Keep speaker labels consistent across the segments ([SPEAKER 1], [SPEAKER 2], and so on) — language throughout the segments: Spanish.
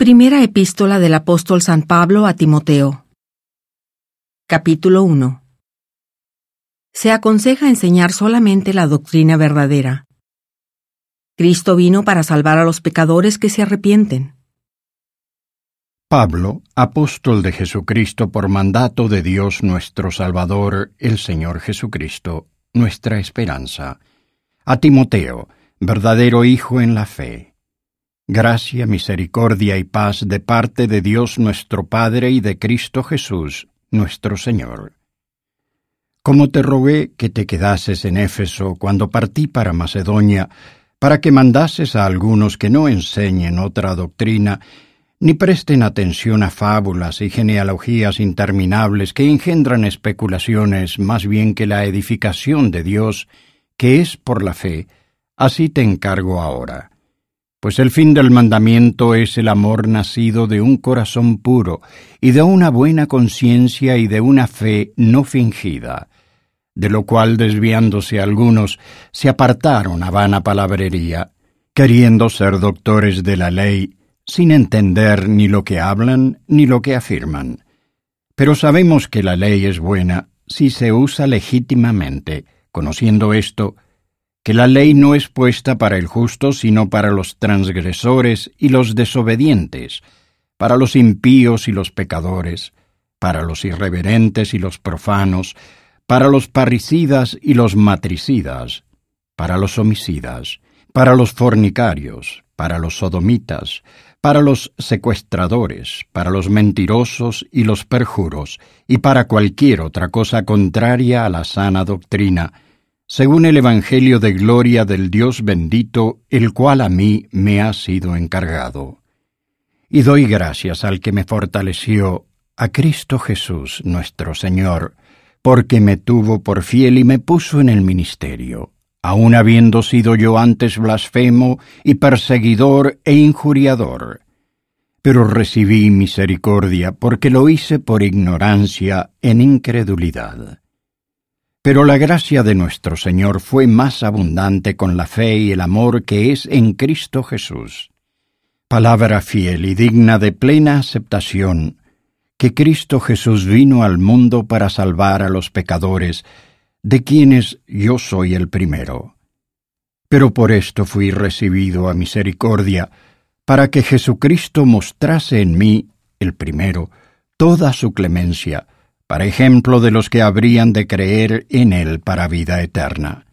[SPEAKER 1] Primera epístola del apóstol San Pablo a Timoteo. Capítulo 1. Se aconseja enseñar solamente la doctrina verdadera. Cristo vino para salvar a los pecadores que se arrepienten.
[SPEAKER 2] Pablo, apóstol de Jesucristo por mandato de Dios nuestro Salvador, el Señor Jesucristo, nuestra esperanza. A Timoteo, verdadero Hijo en la fe Gracia, misericordia y paz de parte de Dios nuestro Padre y de Cristo Jesús, nuestro Señor. Como te rogué que te quedases en Éfeso cuando partí para Macedonia, para que mandases a algunos que no enseñen otra doctrina, ni presten atención a fábulas y genealogías interminables que engendran especulaciones más bien que la edificación de Dios, que es por la fe, así te encargo ahora pues el fin del mandamiento es el amor nacido de un corazón puro y de una buena conciencia y de una fe no fingida, de lo cual desviándose algunos se apartaron a vana palabrería, queriendo ser doctores de la ley, sin entender ni lo que hablan ni lo que afirman. Pero sabemos que la ley es buena si se usa legítimamente, conociendo esto, que la ley no es puesta para el justo, sino para los transgresores y los desobedientes, para los impíos y los pecadores, para los irreverentes y los profanos, para los parricidas y los matricidas, para los homicidas, para los fornicarios, para los sodomitas, para los secuestradores, para los mentirosos y los perjuros, y para cualquier otra cosa contraria a la sana doctrina, según el Evangelio de gloria del Dios bendito, el cual a mí me ha sido encargado. Y doy gracias al que me fortaleció, a Cristo Jesús nuestro Señor, porque me tuvo por fiel y me puso en el ministerio, aun habiendo sido yo antes blasfemo y perseguidor e injuriador. Pero recibí misericordia porque lo hice por ignorancia en incredulidad. Pero la gracia de nuestro Señor fue más abundante con la fe y el amor que es en Cristo Jesús. Palabra fiel y digna de plena aceptación, que Cristo Jesús vino al mundo para salvar a los pecadores, de quienes yo soy el primero. Pero por esto fui recibido a misericordia, para que Jesucristo mostrase en mí, el primero, toda su clemencia, para ejemplo de los que habrían de creer en Él para vida eterna.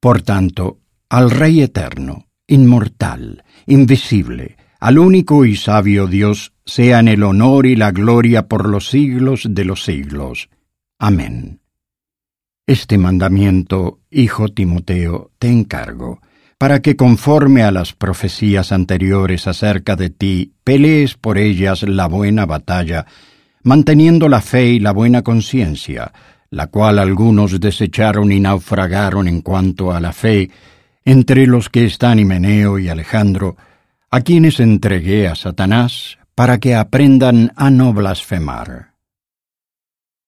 [SPEAKER 2] Por tanto, al Rey eterno, inmortal, invisible, al único y sabio Dios, sean el honor y la gloria por los siglos de los siglos. Amén. Este mandamiento, hijo Timoteo, te encargo, para que conforme a las profecías anteriores acerca de ti, pelees por ellas la buena batalla, manteniendo la fe y la buena conciencia, la cual algunos desecharon y naufragaron en cuanto a la fe, entre los que están Himeneo y Alejandro, a quienes entregué a Satanás para que aprendan a no blasfemar.